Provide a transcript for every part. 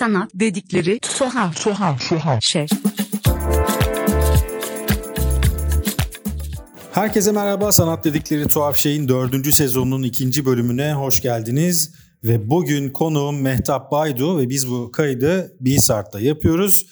Sanat dedikleri tuhaf tuhaf tuhaf şey. Herkese merhaba. Sanat dedikleri tuhaf şeyin dördüncü sezonunun ikinci bölümüne hoş geldiniz. Ve bugün konuğum Mehtap Baydu ve biz bu kaydı Bilsart'ta yapıyoruz.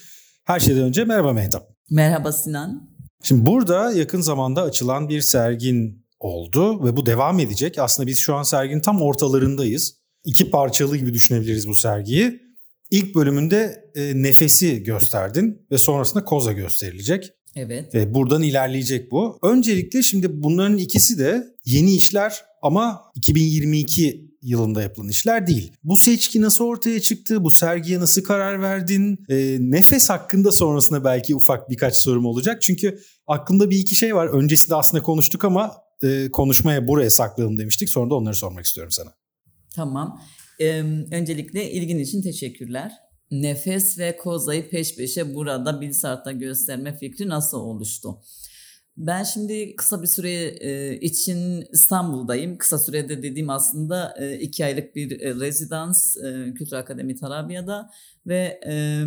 Her şeyden önce merhaba Mehtap. Merhaba Sinan. Şimdi burada yakın zamanda açılan bir sergin oldu ve bu devam edecek. Aslında biz şu an serginin tam ortalarındayız. İki parçalı gibi düşünebiliriz bu sergiyi. İlk bölümünde e, nefesi gösterdin ve sonrasında koza gösterilecek. Evet. Ve buradan ilerleyecek bu. Öncelikle şimdi bunların ikisi de yeni işler ama 2022 yılında yapılan işler değil. Bu seçki nasıl ortaya çıktı? Bu sergiye nasıl karar verdin? E, nefes hakkında sonrasında belki ufak birkaç sorum olacak. Çünkü aklımda bir iki şey var. Öncesinde aslında konuştuk ama e, konuşmaya buraya saklayalım demiştik. Sonra da onları sormak istiyorum sana. Tamam. Ee, öncelikle ilgin için teşekkürler. Nefes ve kozayı peş peşe burada Bilsart'ta gösterme fikri nasıl oluştu? Ben şimdi kısa bir süre e, için İstanbul'dayım. Kısa sürede dediğim aslında e, iki aylık bir e, rezidans Kültür Akademi Tarabya'da ve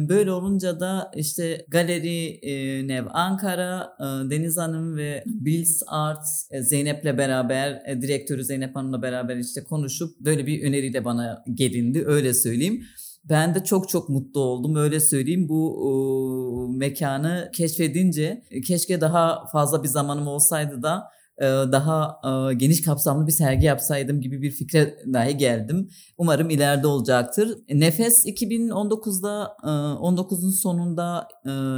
böyle olunca da işte Galeri Nev Ankara, Deniz Hanım ve Bills Art Zeynep'le beraber, direktörü Zeynep Hanım'la beraber işte konuşup böyle bir öneriyle bana gelindi öyle söyleyeyim. Ben de çok çok mutlu oldum öyle söyleyeyim. Bu e, mekanı keşfedince keşke daha fazla bir zamanım olsaydı da e, daha e, geniş kapsamlı bir sergi yapsaydım gibi bir fikre dahi geldim. Umarım ileride olacaktır. Nefes 2019'da 19'un sonunda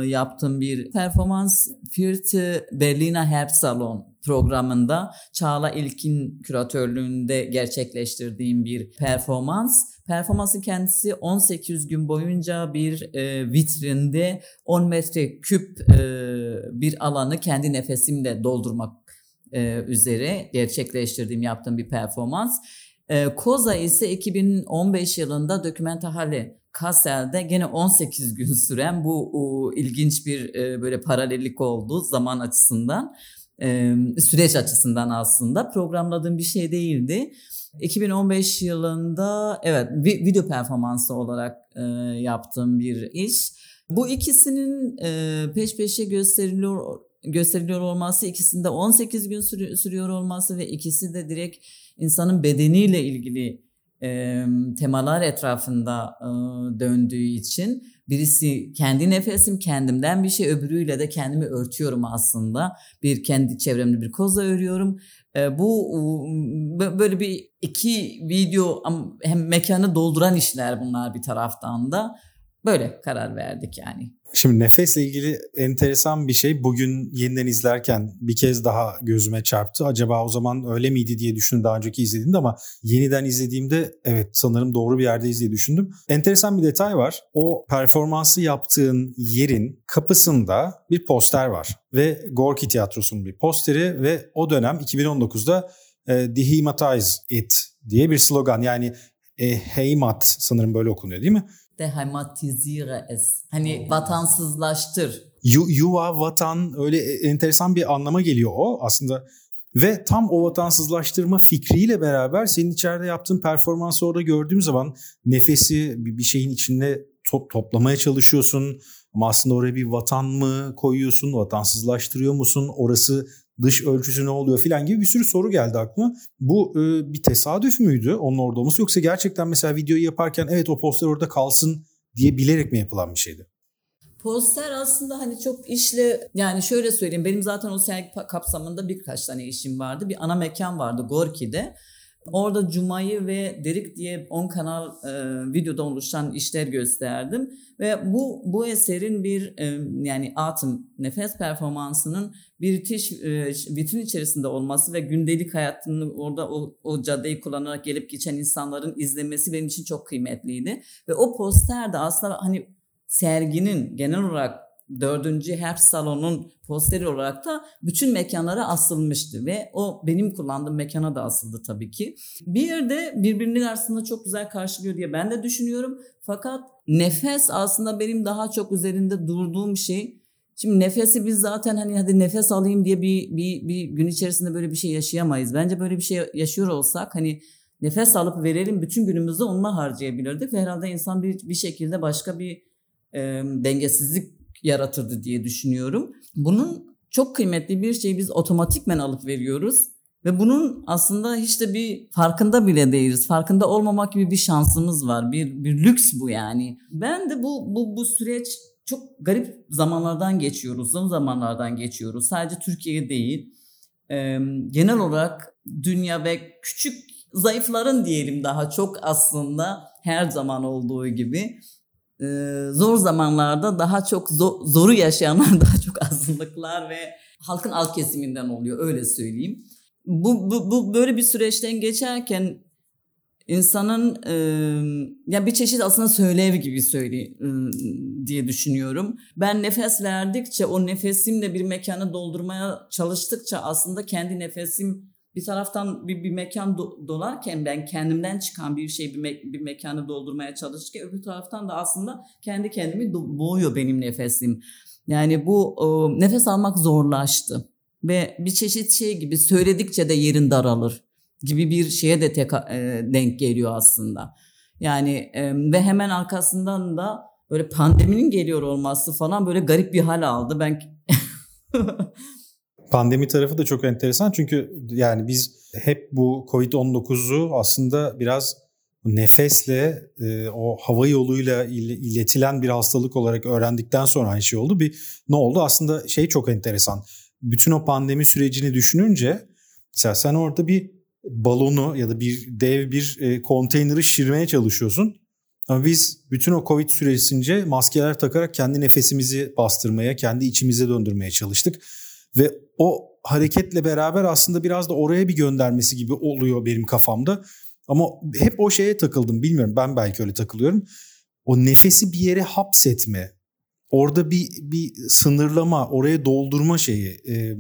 yaptığım bir performans Vierte Berliner Herbstsalon programında Çağla İlkin küratörlüğünde gerçekleştirdiğim bir performans. Performansın kendisi 18 gün boyunca bir e, vitrinde 10 metre küp e, bir alanı kendi nefesimle doldurmak e, üzere gerçekleştirdiğim yaptığım bir performans. E, Koza ise 2015 yılında Dokümentahale Kassel'de gene 18 gün süren bu o, ilginç bir e, böyle paralellik oldu zaman açısından. Süreç açısından aslında programladığım bir şey değildi. 2015 yılında evet video performansı olarak e, yaptığım bir iş. Bu ikisinin e, peş peşe gösteriliyor gösteriliyor olması, ikisinde 18 gün sürüyor olması ve ikisi de direkt insanın bedeniyle ilgili temalar etrafında döndüğü için birisi kendi nefesim kendimden bir şey öbürüyle de kendimi örtüyorum aslında. Bir kendi çevremde bir koza örüyorum. Bu böyle bir iki video hem mekanı dolduran işler bunlar bir taraftan da. Böyle karar verdik yani. Şimdi nefesle ilgili enteresan bir şey bugün yeniden izlerken bir kez daha gözüme çarptı. Acaba o zaman öyle miydi diye düşündüm daha önceki izlediğimde ama yeniden izlediğimde evet sanırım doğru bir yerdeyiz diye düşündüm. Enteresan bir detay var. O performansı yaptığın yerin kapısında bir poster var ve Gorki Tiyatrosu'nun bir posteri ve o dönem 2019'da e, Dehumanize It diye bir slogan yani e, Heymat sanırım böyle okunuyor değil mi? Dehematisiere es. Hani vatansızlaştır. Yu, yuva, vatan öyle e, enteresan bir anlama geliyor o aslında. Ve tam o vatansızlaştırma fikriyle beraber senin içeride yaptığın performansı orada gördüğüm zaman nefesi bir şeyin içinde top, toplamaya çalışıyorsun. Ama aslında oraya bir vatan mı koyuyorsun, vatansızlaştırıyor musun? Orası dış ölçüsü ne oluyor filan gibi bir sürü soru geldi aklıma. Bu e, bir tesadüf müydü onun orada olması yoksa gerçekten mesela videoyu yaparken evet o poster orada kalsın diye bilerek mi yapılan bir şeydi? Poster aslında hani çok işle yani şöyle söyleyeyim benim zaten o sergi kapsamında birkaç tane işim vardı. Bir ana mekan vardı Gorki'de. Orada Cuma'yı ve Derik diye 10 kanal e, videoda oluşan işler gösterdim. Ve bu bu eserin bir e, yani atım nefes performansının tiş, e, vitrin içerisinde olması ve gündelik hayatını orada o, o caddeyi kullanarak gelip geçen insanların izlemesi benim için çok kıymetliydi. Ve o poster de aslında hani serginin genel olarak dördüncü Herbst Salon'un posteri olarak da bütün mekanlara asılmıştı ve o benim kullandığım mekana da asıldı tabii ki. Bir yerde birbirinin arasında çok güzel karşılıyor diye ben de düşünüyorum. Fakat nefes aslında benim daha çok üzerinde durduğum şey. Şimdi nefesi biz zaten hani hadi nefes alayım diye bir, bir, bir gün içerisinde böyle bir şey yaşayamayız. Bence böyle bir şey yaşıyor olsak hani nefes alıp verelim bütün günümüzü onunla harcayabilirdik ve herhalde insan bir, bir şekilde başka bir e, dengesizlik yaratırdı diye düşünüyorum. Bunun çok kıymetli bir şeyi biz otomatikmen alıp veriyoruz ve bunun aslında hiç de bir farkında bile değiliz. Farkında olmamak gibi bir şansımız var. Bir, bir lüks bu yani. Ben de bu, bu, bu süreç çok garip zamanlardan geçiyoruz. Uzun zamanlardan geçiyoruz. Sadece Türkiye değil. Ee, genel olarak dünya ve küçük zayıfların diyelim daha çok aslında her zaman olduğu gibi e, zor zamanlarda daha çok zor, zoru yaşayanlar daha çok azınlıklar ve halkın alt kesiminden oluyor öyle söyleyeyim. Bu, bu, bu böyle bir süreçten geçerken insanın e, ya bir çeşit aslında söylev gibi söyle e, diye düşünüyorum. Ben nefes verdikçe o nefesimle bir mekanı doldurmaya çalıştıkça aslında kendi nefesim bir taraftan bir, bir mekan do, dolarken ben kendimden çıkan bir şey bir, me, bir mekanı doldurmaya çalışırken öbür taraftan da aslında kendi kendimi boğuyor benim nefesim. Yani bu e, nefes almak zorlaştı ve bir çeşit şey gibi söyledikçe de yerin daralır gibi bir şeye de tek, e, denk geliyor aslında. Yani e, ve hemen arkasından da böyle pandeminin geliyor olması falan böyle garip bir hal aldı. Ben Pandemi tarafı da çok enteresan çünkü yani biz hep bu Covid-19'u aslında biraz nefesle e, o hava yoluyla iletilen bir hastalık olarak öğrendikten sonra aynı şey oldu. Bir ne oldu? Aslında şey çok enteresan. Bütün o pandemi sürecini düşününce mesela sen orada bir balonu ya da bir dev bir e, konteyneri şişirmeye çalışıyorsun. Ama biz bütün o Covid süresince maskeler takarak kendi nefesimizi bastırmaya, kendi içimize döndürmeye çalıştık. Ve o hareketle beraber aslında biraz da oraya bir göndermesi gibi oluyor benim kafamda. Ama hep o şeye takıldım bilmiyorum ben belki öyle takılıyorum. O nefesi bir yere hapsetme, orada bir bir sınırlama, oraya doldurma şeyi, e,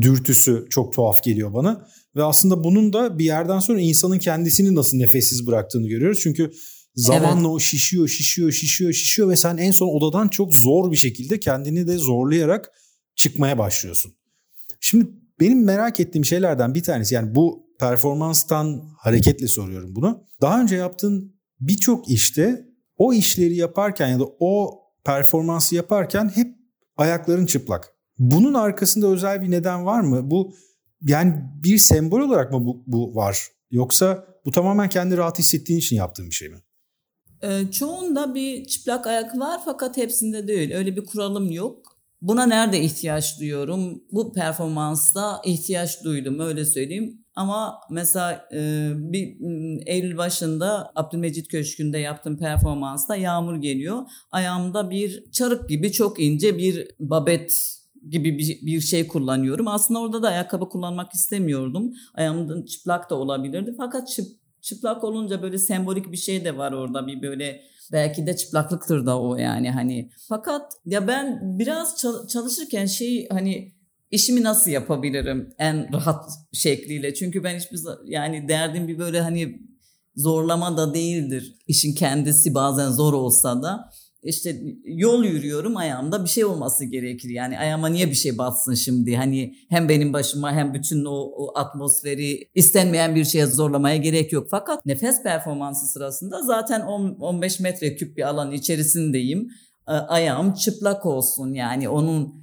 dürtüsü çok tuhaf geliyor bana. Ve aslında bunun da bir yerden sonra insanın kendisini nasıl nefessiz bıraktığını görüyoruz. Çünkü zamanla evet. o şişiyor, şişiyor, şişiyor, şişiyor ve sen en son odadan çok zor bir şekilde kendini de zorlayarak çıkmaya başlıyorsun. Şimdi benim merak ettiğim şeylerden bir tanesi yani bu performanstan hareketle soruyorum bunu. Daha önce yaptığın birçok işte o işleri yaparken ya da o performansı yaparken hep ayakların çıplak. Bunun arkasında özel bir neden var mı? Bu yani bir sembol olarak mı bu, bu var? Yoksa bu tamamen kendi rahat hissettiğin için yaptığın bir şey mi? Ee, çoğunda bir çıplak ayak var fakat hepsinde değil. Öyle bir kuralım yok. Buna nerede ihtiyaç duyuyorum? Bu performansta ihtiyaç duydum öyle söyleyeyim. Ama mesela e, bir Eylül başında Abdülmecit Köşkü'nde yaptığım performansta yağmur geliyor. Ayağımda bir çarık gibi çok ince bir babet gibi bir, bir şey kullanıyorum. Aslında orada da ayakkabı kullanmak istemiyordum. Ayağımda çıplak da olabilirdi. Fakat çıp, çıplak olunca böyle sembolik bir şey de var orada. Bir böyle belki de çıplaklıktır da o yani hani. Fakat ya ben biraz çalışırken şey hani işimi nasıl yapabilirim en rahat şekliyle. Çünkü ben hiçbir yani derdim bir böyle hani zorlama da değildir. İşin kendisi bazen zor olsa da işte yol yürüyorum ayağımda bir şey olması gerekir. Yani ayağıma niye bir şey batsın şimdi? Hani hem benim başıma hem bütün o, o atmosferi istenmeyen bir şeye zorlamaya gerek yok. Fakat nefes performansı sırasında zaten 10, 15 metre küp bir alan içerisindeyim. Ayağım çıplak olsun yani onun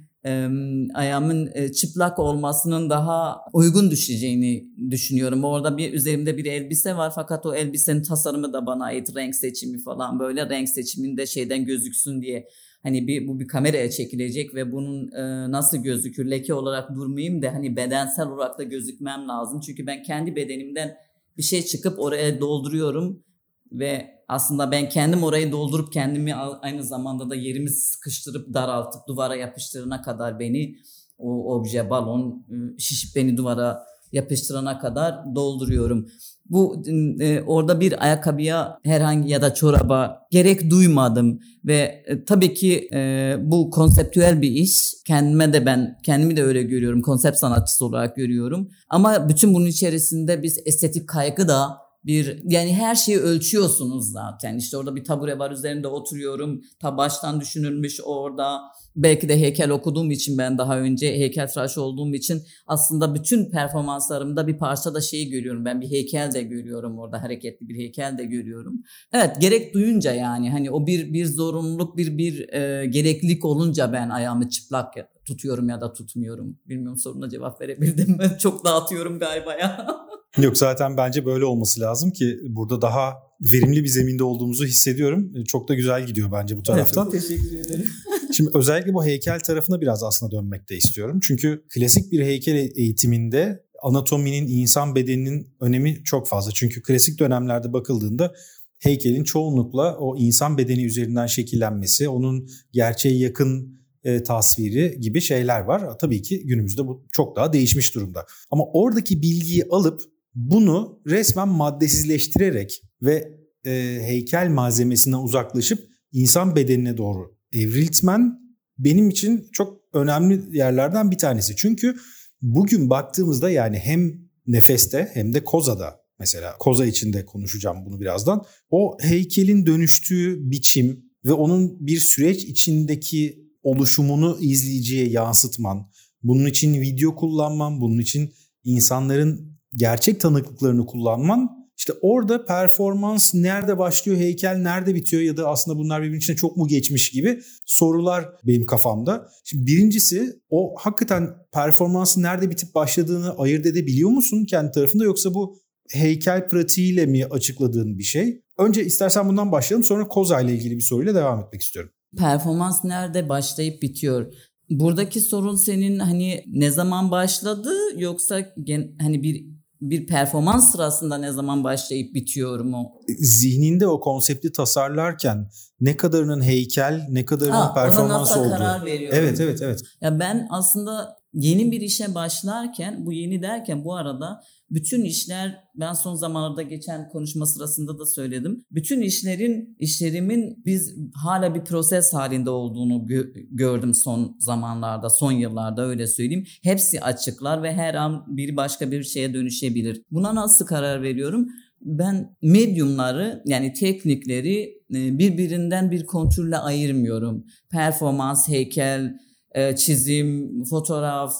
ayağımın e, çıplak olmasının daha uygun düşeceğini düşünüyorum. Orada bir üzerimde bir elbise var fakat o elbisenin tasarımı da bana ait renk seçimi falan böyle renk seçiminde şeyden gözüksün diye hani bir bu bir kameraya çekilecek ve bunun e, nasıl gözükür leke olarak durmayayım da hani bedensel olarak da gözükmem lazım. Çünkü ben kendi bedenimden bir şey çıkıp oraya dolduruyorum ve aslında ben kendim orayı doldurup kendimi aynı zamanda da yerimi sıkıştırıp daraltıp duvara yapıştırana kadar beni o obje balon ıı, şişip beni duvara yapıştırana kadar dolduruyorum. Bu e, orada bir ayakkabıya herhangi ya da çoraba gerek duymadım ve e, tabii ki e, bu konseptüel bir iş. Kendime de ben kendimi de öyle görüyorum. Konsept sanatçısı olarak görüyorum. Ama bütün bunun içerisinde biz estetik kaygı da bir yani her şeyi ölçüyorsunuz zaten. İşte orada bir tabure var üzerinde oturuyorum. Ta baştan düşünülmüş orada. Belki de heykel okuduğum için ben daha önce heykeltıraş olduğum için aslında bütün performanslarımda bir parça da şeyi görüyorum. Ben bir heykel de görüyorum orada hareketli bir heykel de görüyorum. Evet gerek duyunca yani hani o bir bir zorunluluk bir bir e, gereklilik olunca ben ayağımı çıplak tutuyorum ya da tutmuyorum. Bilmiyorum soruna cevap verebildim mi? Çok dağıtıyorum galiba ya. Yok zaten bence böyle olması lazım ki burada daha verimli bir zeminde olduğumuzu hissediyorum. Çok da güzel gidiyor bence bu taraftan. Evet, teşekkür ederim. Şimdi özellikle bu heykel tarafına biraz aslında dönmek de istiyorum. Çünkü klasik bir heykel eğitiminde anatominin, insan bedeninin önemi çok fazla. Çünkü klasik dönemlerde bakıldığında heykelin çoğunlukla o insan bedeni üzerinden şekillenmesi, onun gerçeğe yakın e, tasviri gibi şeyler var. Tabii ki günümüzde bu çok daha değişmiş durumda. Ama oradaki bilgiyi alıp bunu resmen maddesizleştirerek ve e, heykel malzemesinden uzaklaşıp insan bedenine doğru evriltmen benim için çok önemli yerlerden bir tanesi. Çünkü bugün baktığımızda yani hem nefeste hem de kozada mesela koza içinde konuşacağım bunu birazdan. O heykelin dönüştüğü biçim ve onun bir süreç içindeki oluşumunu izleyiciye yansıtman, bunun için video kullanman, bunun için insanların gerçek tanıklıklarını kullanman işte orada performans nerede başlıyor, heykel nerede bitiyor ya da aslında bunlar birbirinin içine çok mu geçmiş gibi sorular benim kafamda. Şimdi birincisi o hakikaten performansın nerede bitip başladığını ayırt edebiliyor musun kendi tarafında yoksa bu heykel pratiğiyle mi açıkladığın bir şey? Önce istersen bundan başlayalım sonra Koza ile ilgili bir soruyla devam etmek istiyorum. Performans nerede başlayıp bitiyor? Buradaki sorun senin hani ne zaman başladı yoksa gen, hani bir bir performans sırasında ne zaman başlayıp bitiyor mu? Zihninde o konsepti tasarlarken ne kadarının heykel, ne kadarının ha, performans olduğu. karar veriyorum. Evet, evet, evet. Ya ben aslında yeni bir işe başlarken, bu yeni derken bu arada bütün işler ben son zamanlarda geçen konuşma sırasında da söyledim. Bütün işlerin işlerimin biz hala bir proses halinde olduğunu gö- gördüm son zamanlarda, son yıllarda öyle söyleyeyim. Hepsi açıklar ve her an bir başka bir şeye dönüşebilir. Buna nasıl karar veriyorum? Ben medyumları yani teknikleri e, birbirinden bir kontrolle ayırmıyorum. Performans, heykel, e, çizim, fotoğraf,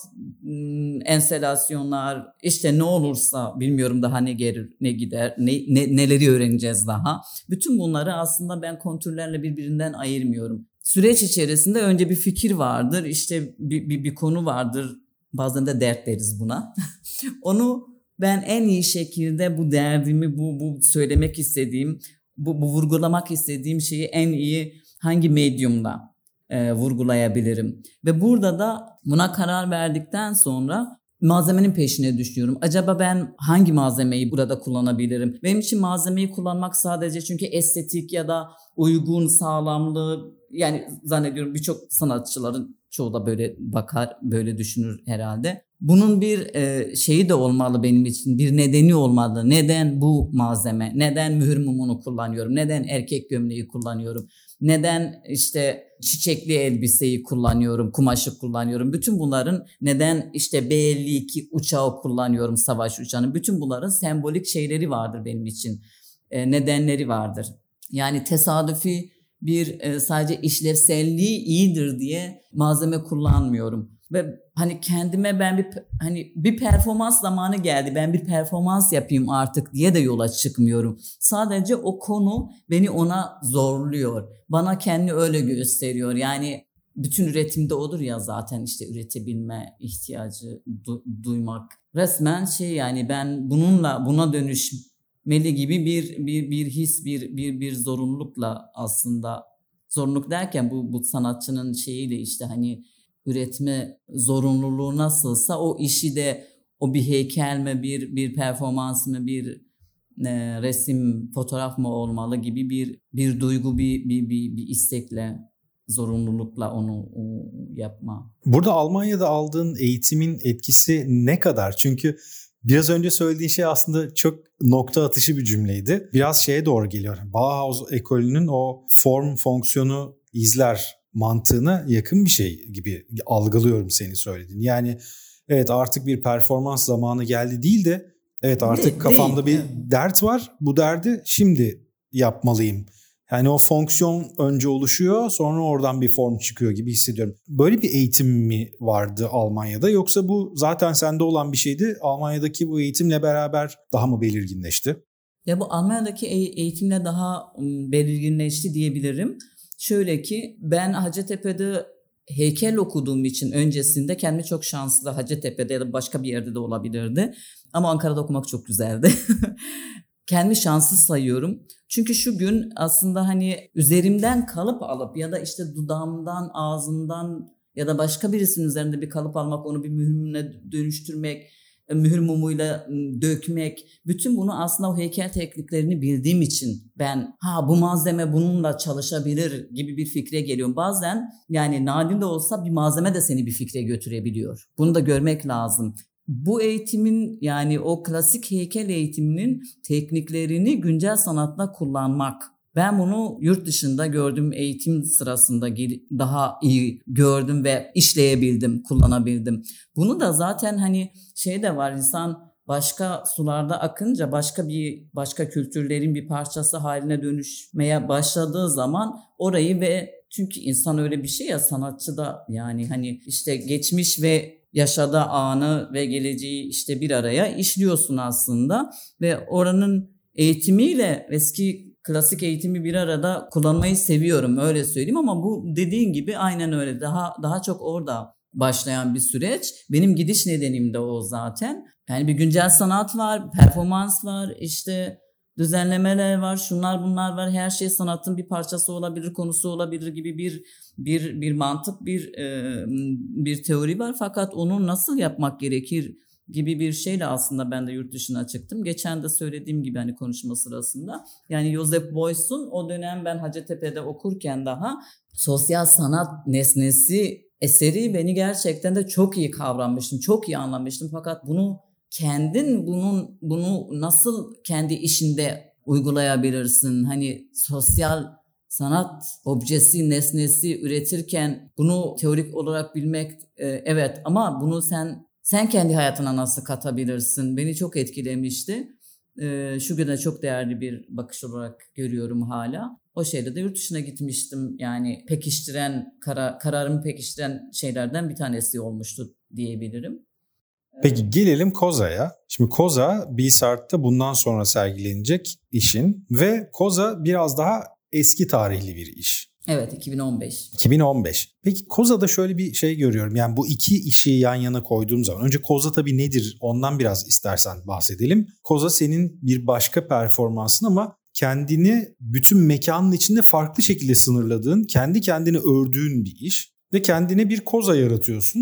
enstelasyonlar işte ne olursa bilmiyorum daha ne gelir ne gider ne, ne neleri öğreneceğiz daha. Bütün bunları aslında ben kontürlerle birbirinden ayırmıyorum. Süreç içerisinde önce bir fikir vardır işte bir, bir, bir konu vardır bazen de dert deriz buna. Onu ben en iyi şekilde bu derdimi bu, bu söylemek istediğim bu, bu vurgulamak istediğim şeyi en iyi hangi medyumda e, vurgulayabilirim. Ve burada da buna karar verdikten sonra malzemenin peşine düşüyorum. Acaba ben hangi malzemeyi burada kullanabilirim? Benim için malzemeyi kullanmak sadece çünkü estetik ya da uygun, sağlamlığı yani zannediyorum birçok sanatçıların çoğu da böyle bakar, böyle düşünür herhalde. Bunun bir e, şeyi de olmalı benim için, bir nedeni olmalı. Neden bu malzeme? Neden mühür mumunu kullanıyorum? Neden erkek gömleği kullanıyorum? Neden işte çiçekli elbiseyi kullanıyorum, kumaşı kullanıyorum. Bütün bunların neden işte B-52 uçağı kullanıyorum, savaş uçağını. Bütün bunların sembolik şeyleri vardır benim için. E, nedenleri vardır. Yani tesadüfi bir e, sadece işlevselliği iyidir diye malzeme kullanmıyorum. Ve hani kendime ben bir hani bir performans zamanı geldi. Ben bir performans yapayım artık diye de yola çıkmıyorum. Sadece o konu beni ona zorluyor. Bana kendi öyle gösteriyor. Yani bütün üretimde olur ya zaten işte üretebilme ihtiyacı du- duymak. Resmen şey yani ben bununla buna dönüşmeli gibi bir bir bir his bir bir bir zorunlulukla aslında zorunluluk derken bu bu sanatçının şeyiyle işte hani üretme zorunluluğu nasılsa o işi de o bir heykel mi bir bir performans mı bir e, resim fotoğraf mı olmalı gibi bir bir duygu bir bir bir, bir istekle zorunlulukla onu yapma. Burada Almanya'da aldığın eğitimin etkisi ne kadar? Çünkü biraz önce söylediğin şey aslında çok nokta atışı bir cümleydi. Biraz şeye doğru geliyor. Bauhaus ekolünün o form fonksiyonu izler mantığına yakın bir şey gibi algılıyorum seni söylediğin. Yani evet artık bir performans zamanı geldi değil de Evet artık De- kafamda değil. bir dert var. Bu derdi şimdi yapmalıyım. Yani o fonksiyon önce oluşuyor sonra oradan bir form çıkıyor gibi hissediyorum. Böyle bir eğitim mi vardı Almanya'da yoksa bu zaten sende olan bir şeydi. Almanya'daki bu eğitimle beraber daha mı belirginleşti? Ya bu Almanya'daki e- eğitimle daha belirginleşti diyebilirim. Şöyle ki ben Hacettepe'de heykel okuduğum için öncesinde kendimi çok şanslı Hacettepe'de ya da başka bir yerde de olabilirdi. Ama Ankara'da okumak çok güzeldi. kendimi şanslı sayıyorum. Çünkü şu gün aslında hani üzerimden kalıp alıp ya da işte dudağımdan, ağzımdan ya da başka birisinin üzerinde bir kalıp almak, onu bir mühürüne dönüştürmek, mühür mumuyla m, dökmek. Bütün bunu aslında o heykel tekniklerini bildiğim için ben ha bu malzeme bununla çalışabilir gibi bir fikre geliyorum. Bazen yani nadir de olsa bir malzeme de seni bir fikre götürebiliyor. Bunu da görmek lazım. Bu eğitimin yani o klasik heykel eğitiminin tekniklerini güncel sanatta kullanmak. Ben bunu yurt dışında gördüğüm eğitim sırasında daha iyi gördüm ve işleyebildim, kullanabildim. Bunu da zaten hani şey de var insan başka sularda akınca başka bir başka kültürlerin bir parçası haline dönüşmeye başladığı zaman orayı ve çünkü insan öyle bir şey ya sanatçı da yani hani işte geçmiş ve yaşadığı anı ve geleceği işte bir araya işliyorsun aslında ve oranın eğitimiyle eski klasik eğitimi bir arada kullanmayı seviyorum öyle söyleyeyim ama bu dediğin gibi aynen öyle daha daha çok orada başlayan bir süreç. Benim gidiş nedenim de o zaten. Yani bir güncel sanat var, performans var, işte düzenlemeler var, şunlar bunlar var. Her şey sanatın bir parçası olabilir, konusu olabilir gibi bir bir bir mantık, bir bir teori var. Fakat onu nasıl yapmak gerekir gibi bir şeyle aslında ben de yurt dışına çıktım. Geçen de söylediğim gibi hani konuşma sırasında. Yani Joseph Beuys'un o dönem ben Hacettepe'de okurken daha sosyal sanat nesnesi eseri beni gerçekten de çok iyi kavramıştım. Çok iyi anlamıştım. Fakat bunu kendin bunun bunu nasıl kendi işinde uygulayabilirsin? Hani sosyal sanat objesi, nesnesi üretirken bunu teorik olarak bilmek e, evet ama bunu sen sen kendi hayatına nasıl katabilirsin? Beni çok etkilemişti. Şu güne çok değerli bir bakış olarak görüyorum hala. O şeyde de yurt dışına gitmiştim. Yani pekiştiren, kara, kararımı pekiştiren şeylerden bir tanesi olmuştu diyebilirim. Peki gelelim Koza'ya. Şimdi Koza Bilsart'ta bundan sonra sergilenecek işin ve Koza biraz daha eski tarihli bir iş. Evet 2015. 2015. Peki Koza'da şöyle bir şey görüyorum. Yani bu iki işi yan yana koyduğum zaman önce Koza tabii nedir ondan biraz istersen bahsedelim. Koza senin bir başka performansın ama kendini bütün mekanın içinde farklı şekilde sınırladığın, kendi kendini ördüğün bir iş ve kendine bir koza yaratıyorsun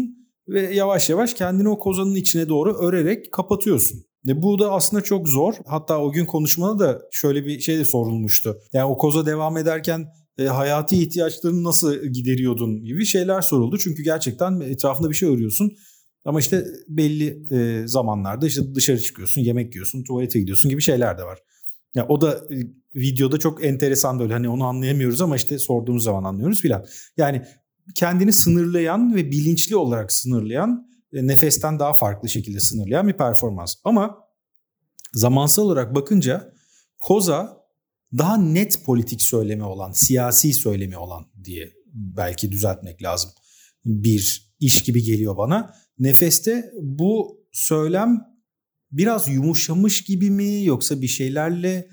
ve yavaş yavaş kendini o kozanın içine doğru örerek kapatıyorsun. Ve bu da aslında çok zor. Hatta o gün konuşmada da şöyle bir şey de sorulmuştu. Yani o koza devam ederken e, hayati ihtiyaçlarını nasıl gideriyordun gibi şeyler soruldu. Çünkü gerçekten etrafında bir şey örüyorsun. Ama işte belli e, zamanlarda işte dışarı çıkıyorsun, yemek yiyorsun, tuvalete gidiyorsun gibi şeyler de var. Ya o da e, videoda çok enteresan böyle hani onu anlayamıyoruz ama işte sorduğumuz zaman anlıyoruz filan. Yani kendini sınırlayan ve bilinçli olarak sınırlayan e, nefesten daha farklı şekilde sınırlayan bir performans. Ama zamansal olarak bakınca Koza daha net politik söylemi olan, siyasi söylemi olan diye belki düzeltmek lazım. Bir iş gibi geliyor bana. Nefeste bu söylem biraz yumuşamış gibi mi yoksa bir şeylerle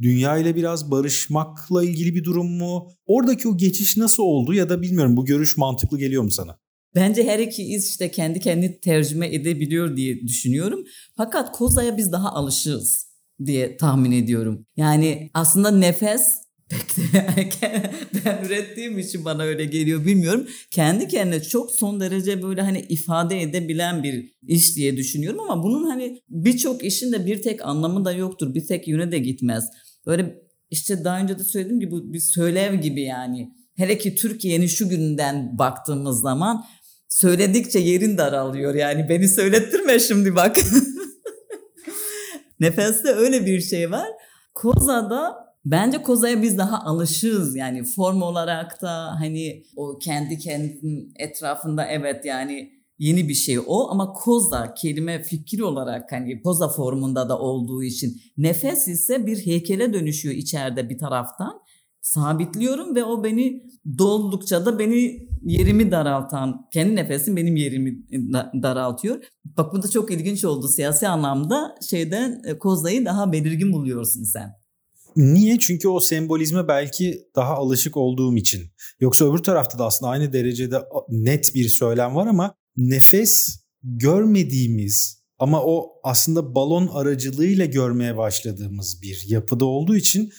dünya ile biraz barışmakla ilgili bir durum mu? Oradaki o geçiş nasıl oldu ya da bilmiyorum bu görüş mantıklı geliyor mu sana? Bence her iki iz işte kendi kendini tercüme edebiliyor diye düşünüyorum. Fakat Koza'ya biz daha alışığız diye tahmin ediyorum. Yani aslında nefes pek de ben ürettiğim için bana öyle geliyor bilmiyorum. Kendi kendine çok son derece böyle hani ifade edebilen bir iş diye düşünüyorum ama bunun hani birçok işin de bir tek anlamı da yoktur. Bir tek yöne de gitmez. Böyle işte daha önce de söylediğim gibi bir söylev gibi yani. Hele ki Türkiye'nin şu günden baktığımız zaman söyledikçe yerin daralıyor yani beni söylettirme şimdi bak. Nefeste öyle bir şey var. Koza'da bence Koza'ya biz daha alışığız. Yani form olarak da hani o kendi kendinin etrafında evet yani yeni bir şey o. Ama koza kelime fikir olarak hani koza formunda da olduğu için nefes ise bir heykele dönüşüyor içeride bir taraftan. Sabitliyorum ve o beni doldukça da beni yerimi daraltan, kendi nefesim benim yerimi daraltıyor. Bak bu da çok ilginç oldu siyasi anlamda şeyden e, kozayı daha belirgin buluyorsun sen. Niye? Çünkü o sembolizme belki daha alışık olduğum için. Yoksa öbür tarafta da aslında aynı derecede net bir söylem var ama nefes görmediğimiz ama o aslında balon aracılığıyla görmeye başladığımız bir yapıda olduğu için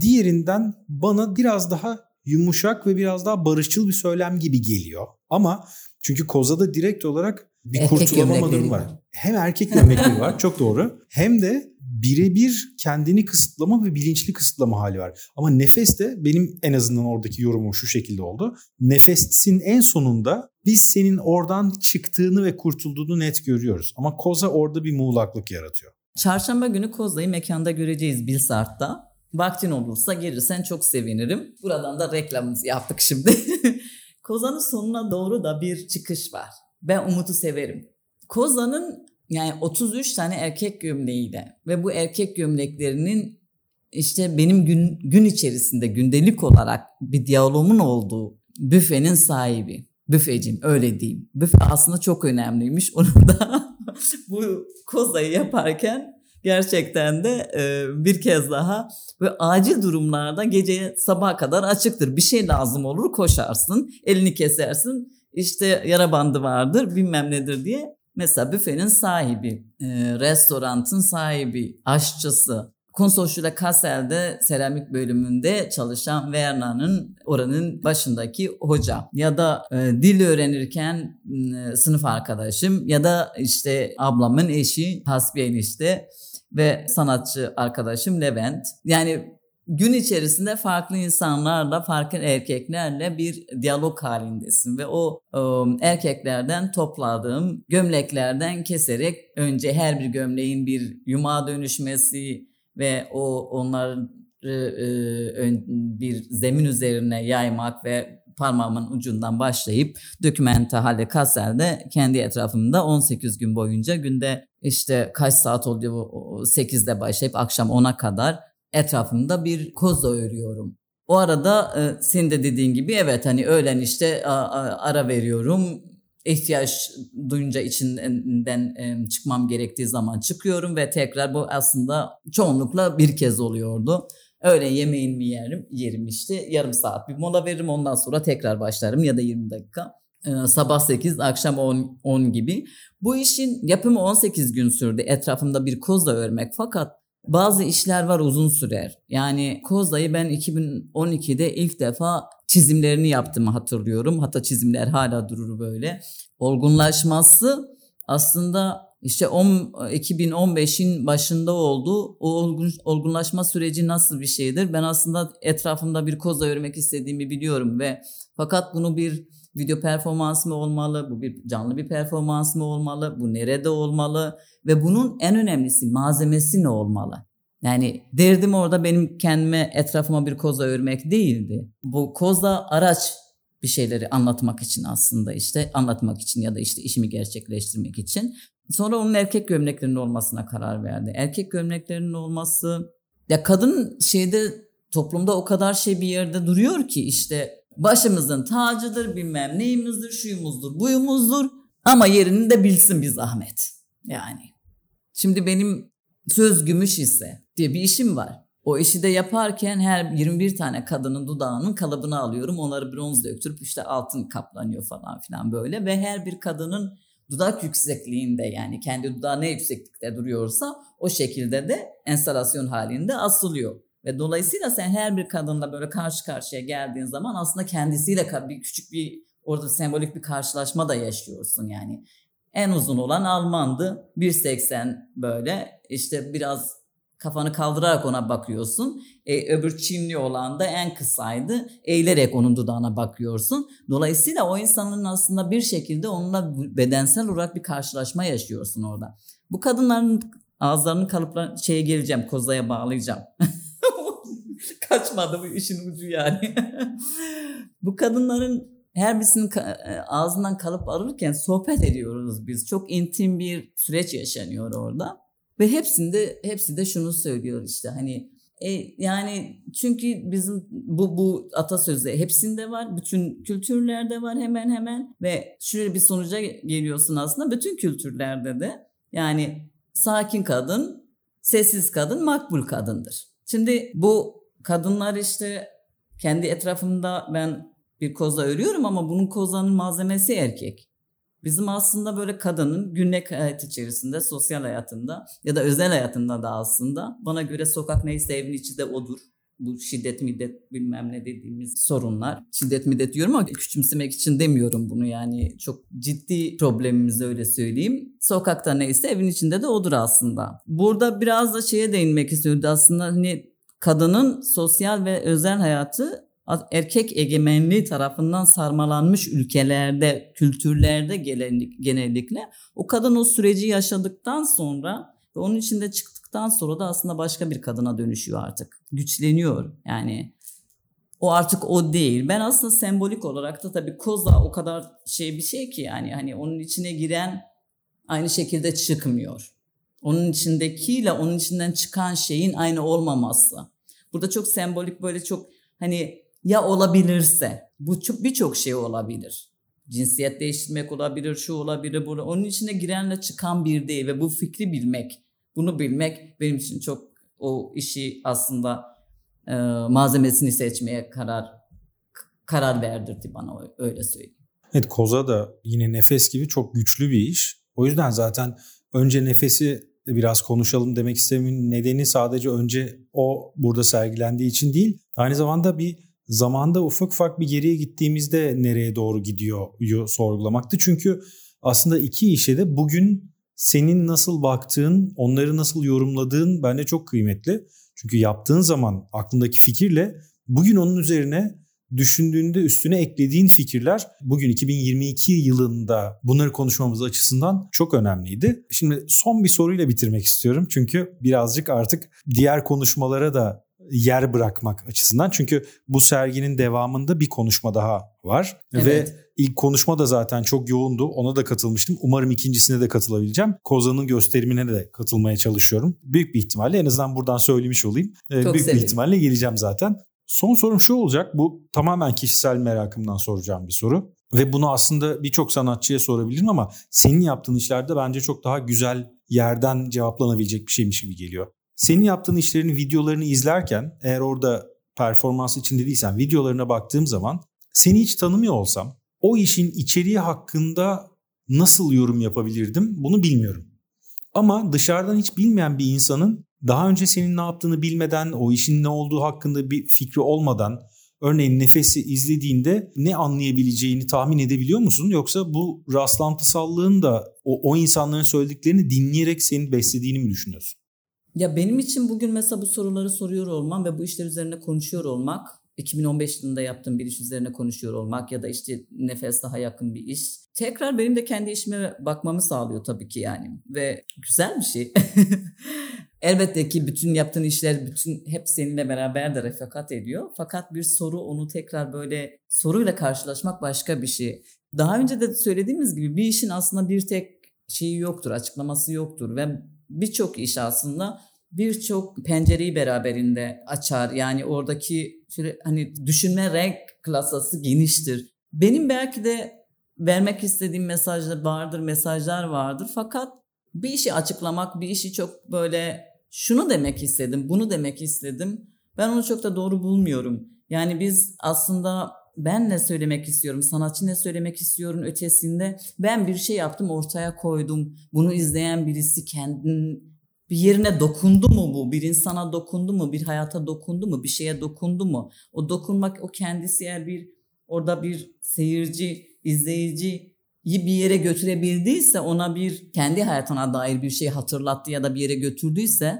diğerinden bana biraz daha yumuşak ve biraz daha barışçıl bir söylem gibi geliyor. Ama çünkü Koza'da direkt olarak bir erkek kurtulamama durumu var. Hem erkek gömlekleri var çok doğru. Hem de birebir kendini kısıtlama ve bilinçli kısıtlama hali var. Ama nefes de benim en azından oradaki yorumum şu şekilde oldu. Nefesin en sonunda biz senin oradan çıktığını ve kurtulduğunu net görüyoruz. Ama Koza orada bir muğlaklık yaratıyor. Çarşamba günü Koza'yı mekanda göreceğiz Bilsart'ta. Vaktin olursa gelirsen çok sevinirim. Buradan da reklamımızı yaptık şimdi. Koza'nın sonuna doğru da bir çıkış var. Ben Umut'u severim. Koza'nın yani 33 tane erkek gömleğiyle ve bu erkek gömleklerinin işte benim gün, gün içerisinde gündelik olarak bir diyaloğumun olduğu büfenin sahibi. Büfecim öyle diyeyim. Büfe aslında çok önemliymiş. Onu da bu kozayı yaparken gerçekten de e, bir kez daha ve acil durumlarda gece sabaha kadar açıktır. Bir şey lazım olur koşarsın, elini kesersin. İşte yara bandı vardır bilmem nedir diye Mesela büfenin sahibi, e, restorantın sahibi, aşçısı, Konsolosçu'da Kassel'de seramik bölümünde çalışan Verna'nın oranın başındaki hoca ya da e, dil öğrenirken e, sınıf arkadaşım ya da işte ablamın eşi Hasbiye enişte ve sanatçı arkadaşım Levent. Yani gün içerisinde farklı insanlarla, farklı erkeklerle bir diyalog halindesin ve o ıı, erkeklerden topladığım gömleklerden keserek önce her bir gömleğin bir yumağa dönüşmesi ve o onları ıı, bir zemin üzerine yaymak ve parmağımın ucundan başlayıp Dokümenta Halle Kassel'de kendi etrafımda 18 gün boyunca günde işte kaç saat oluyor 8'de başlayıp akşam 10'a kadar etrafımda bir koza örüyorum. O arada e, senin de dediğin gibi evet hani öğlen işte a, a, ara veriyorum. İhtiyaç duyunca içinden çıkmam gerektiği zaman çıkıyorum ve tekrar bu aslında çoğunlukla bir kez oluyordu. Öğlen yemeğimi yerim, yerim işte yarım saat bir mola veririm ondan sonra tekrar başlarım ya da 20 dakika. Ee, sabah 8 akşam 10, 10 gibi. Bu işin yapımı 18 gün sürdü etrafımda bir kozla örmek fakat bazı işler var uzun sürer. Yani Koza'yı ben 2012'de ilk defa çizimlerini yaptığımı hatırlıyorum. Hatta çizimler hala durur böyle. Olgunlaşması aslında işte 2015'in başında oldu. O olgun, olgunlaşma süreci nasıl bir şeydir? Ben aslında etrafımda bir koza örmek istediğimi biliyorum ve fakat bunu bir video performans mı olmalı, bu bir canlı bir performans mı olmalı, bu nerede olmalı ve bunun en önemlisi malzemesi ne olmalı? Yani derdim orada benim kendime etrafıma bir koza örmek değildi. Bu koza araç bir şeyleri anlatmak için aslında işte anlatmak için ya da işte işimi gerçekleştirmek için. Sonra onun erkek gömleklerinin olmasına karar verdi. Erkek gömleklerinin olması ya kadın şeyde toplumda o kadar şey bir yerde duruyor ki işte başımızın tacıdır bilmem neyimizdir şuyumuzdur buyumuzdur ama yerini de bilsin bir zahmet yani. Şimdi benim söz gümüş ise diye bir işim var. O işi de yaparken her 21 tane kadının dudağının kalıbını alıyorum. Onları bronz döktürüp işte altın kaplanıyor falan filan böyle. Ve her bir kadının dudak yüksekliğinde yani kendi dudağı ne yükseklikte duruyorsa o şekilde de enstalasyon halinde asılıyor. Ve dolayısıyla sen her bir kadınla böyle karşı karşıya geldiğin zaman aslında kendisiyle bir küçük bir orada sembolik bir karşılaşma da yaşıyorsun yani. En uzun olan Almandı. 1.80 böyle işte biraz kafanı kaldırarak ona bakıyorsun. E, öbür Çinli olan da en kısaydı. Eğilerek onun dudağına bakıyorsun. Dolayısıyla o insanın aslında bir şekilde onunla bedensel olarak bir karşılaşma yaşıyorsun orada. Bu kadınların ağızlarının kalıpla şeye geleceğim, kozaya bağlayacağım. Kaçmadı bu işin ucu yani. bu kadınların her birisinin e, ağzından kalıp alırken sohbet ediyoruz biz. Çok intim bir süreç yaşanıyor orada. Ve hepsinde hepsi de şunu söylüyor işte hani e, yani çünkü bizim bu bu atasözü hepsinde var. Bütün kültürlerde var hemen hemen ve şöyle bir sonuca geliyorsun aslında bütün kültürlerde de yani sakin kadın, sessiz kadın makbul kadındır. Şimdi bu kadınlar işte kendi etrafımda ben bir koza örüyorum ama bunun kozanın malzemesi erkek. Bizim aslında böyle kadının günlük hayat içerisinde, sosyal hayatında ya da özel hayatında da aslında bana göre sokak neyse evin içi de odur. Bu şiddet middet bilmem ne dediğimiz sorunlar. Şiddet middet diyorum ama küçümsemek için demiyorum bunu yani çok ciddi problemimizi öyle söyleyeyim. Sokakta neyse evin içinde de odur aslında. Burada biraz da şeye değinmek istiyordu aslında hani kadının sosyal ve özel hayatı erkek egemenliği tarafından sarmalanmış ülkelerde, kültürlerde genellikle o kadın o süreci yaşadıktan sonra ve onun içinde çıktıktan sonra da aslında başka bir kadına dönüşüyor artık. Güçleniyor yani. O artık o değil. Ben aslında sembolik olarak da tabii koza o kadar şey bir şey ki yani hani onun içine giren aynı şekilde çıkmıyor. Onun içindekiyle onun içinden çıkan şeyin aynı olmaması. Burada çok sembolik böyle çok hani ya olabilirse bu çok birçok şey olabilir. Cinsiyet değiştirmek olabilir, şu olabilir, bu. Onun içine girenle çıkan bir değil ve bu fikri bilmek, bunu bilmek benim için çok o işi aslında e, malzemesini seçmeye karar karar verdirdi bana öyle söyleyeyim. Evet koza da yine nefes gibi çok güçlü bir iş. O yüzden zaten önce nefesi biraz konuşalım demek istememin nedeni sadece önce o burada sergilendiği için değil. Aynı zamanda bir zamanda ufak ufak bir geriye gittiğimizde nereye doğru gidiyor sorgulamaktı. Çünkü aslında iki işe de bugün senin nasıl baktığın, onları nasıl yorumladığın bence çok kıymetli. Çünkü yaptığın zaman aklındaki fikirle bugün onun üzerine düşündüğünde üstüne eklediğin fikirler bugün 2022 yılında bunları konuşmamız açısından çok önemliydi. Şimdi son bir soruyla bitirmek istiyorum. Çünkü birazcık artık diğer konuşmalara da yer bırakmak açısından. Çünkü bu serginin devamında bir konuşma daha var. Evet. Ve ilk konuşma da zaten çok yoğundu. Ona da katılmıştım. Umarım ikincisine de katılabileceğim. Kozan'ın gösterimine de katılmaya çalışıyorum. Büyük bir ihtimalle en azından buradan söylemiş olayım. Ee, çok Büyük sevim. bir ihtimalle geleceğim zaten. Son sorum şu olacak. Bu tamamen kişisel merakımdan soracağım bir soru. Ve bunu aslında birçok sanatçıya sorabilirim ama senin yaptığın işlerde bence çok daha güzel yerden cevaplanabilecek bir şeymiş gibi geliyor. Senin yaptığın işlerin videolarını izlerken eğer orada performans içinde değilsen videolarına baktığım zaman seni hiç tanımıyor olsam o işin içeriği hakkında nasıl yorum yapabilirdim bunu bilmiyorum. Ama dışarıdan hiç bilmeyen bir insanın daha önce senin ne yaptığını bilmeden, o işin ne olduğu hakkında bir fikri olmadan örneğin nefesi izlediğinde ne anlayabileceğini tahmin edebiliyor musun? Yoksa bu rastlantısallığın da o, o insanların söylediklerini dinleyerek seni beslediğini mi düşünüyorsun? Ya benim için bugün mesela bu soruları soruyor olmam ve bu işler üzerine konuşuyor olmak 2015 yılında yaptığım bir iş üzerine konuşuyor olmak ya da işte nefes daha yakın bir iş. Tekrar benim de kendi işime bakmamı sağlıyor tabii ki yani ve güzel bir şey. Elbette ki bütün yaptığın işler bütün hep seninle beraber de refakat ediyor. Fakat bir soru onu tekrar böyle soruyla karşılaşmak başka bir şey. Daha önce de söylediğimiz gibi bir işin aslında bir tek şeyi yoktur, açıklaması yoktur ve birçok iş aslında birçok pencereyi beraberinde açar. Yani oradaki hani düşünme renk klasası geniştir. Benim belki de vermek istediğim mesajlar vardır, mesajlar vardır. Fakat bir işi açıklamak, bir işi çok böyle şunu demek istedim, bunu demek istedim. Ben onu çok da doğru bulmuyorum. Yani biz aslında ben ne söylemek istiyorum, sanatçı ne söylemek istiyorum ötesinde ben bir şey yaptım ortaya koydum. Bunu izleyen birisi kendin bir yerine dokundu mu bu? Bir insana dokundu mu? Bir hayata dokundu mu? Bir şeye dokundu mu? O dokunmak o kendisi eğer bir orada bir seyirci, izleyici bir yere götürebildiyse ona bir kendi hayatına dair bir şey hatırlattı ya da bir yere götürdüyse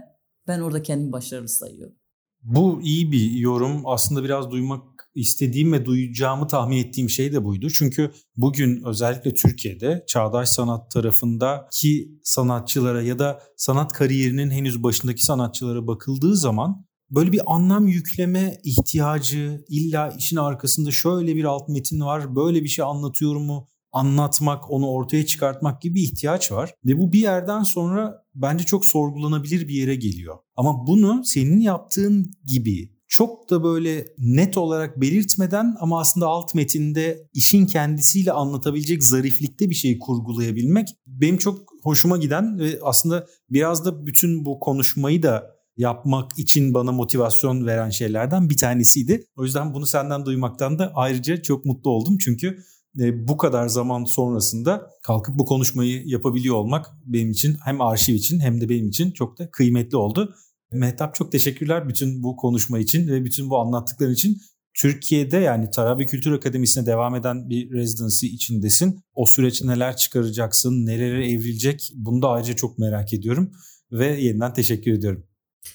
ben orada kendimi başarılı sayıyorum. Bu iyi bir yorum. Aslında biraz duymak istediğim ve duyacağımı tahmin ettiğim şey de buydu. Çünkü bugün özellikle Türkiye'de çağdaş sanat tarafındaki sanatçılara ya da sanat kariyerinin henüz başındaki sanatçılara bakıldığı zaman böyle bir anlam yükleme ihtiyacı illa işin arkasında şöyle bir alt metin var böyle bir şey anlatıyorum mu anlatmak onu ortaya çıkartmak gibi bir ihtiyaç var. Ve bu bir yerden sonra bence çok sorgulanabilir bir yere geliyor. Ama bunu senin yaptığın gibi çok da böyle net olarak belirtmeden ama aslında alt metinde işin kendisiyle anlatabilecek zariflikte bir şeyi kurgulayabilmek benim çok hoşuma giden ve aslında biraz da bütün bu konuşmayı da yapmak için bana motivasyon veren şeylerden bir tanesiydi. O yüzden bunu senden duymaktan da ayrıca çok mutlu oldum. Çünkü e, bu kadar zaman sonrasında kalkıp bu konuşmayı yapabiliyor olmak benim için hem arşiv için hem de benim için çok da kıymetli oldu. Mehtap çok teşekkürler bütün bu konuşma için ve bütün bu anlattıkların için. Türkiye'de yani Tarabi Kültür Akademisi'ne devam eden bir residency içindesin. O süreç neler çıkaracaksın, nerelere evrilecek bunu da ayrıca çok merak ediyorum ve yeniden teşekkür ediyorum.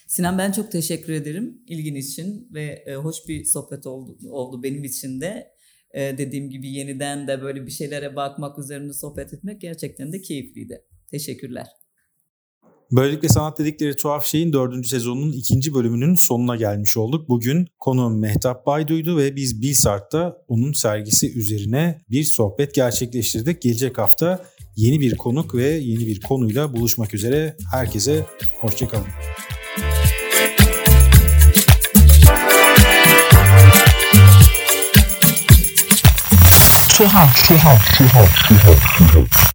Sinan ben çok teşekkür ederim ilgin için ve e, hoş bir sohbet oldu, oldu benim için de. E, dediğim gibi yeniden de böyle bir şeylere bakmak üzerine sohbet etmek gerçekten de keyifliydi. Teşekkürler. Böylelikle Sanat Dedikleri Tuhaf Şeyin dördüncü sezonunun ikinci bölümünün sonuna gelmiş olduk. Bugün konuğum Mehtap Bayduydu ve biz Bilsart'ta onun sergisi üzerine bir sohbet gerçekleştirdik. Gelecek hafta yeni bir konuk ve yeni bir konuyla buluşmak üzere. Herkese hoşçakalın. Tuhaf, tuhaf, tuhaf, tuhaf, tuhaf.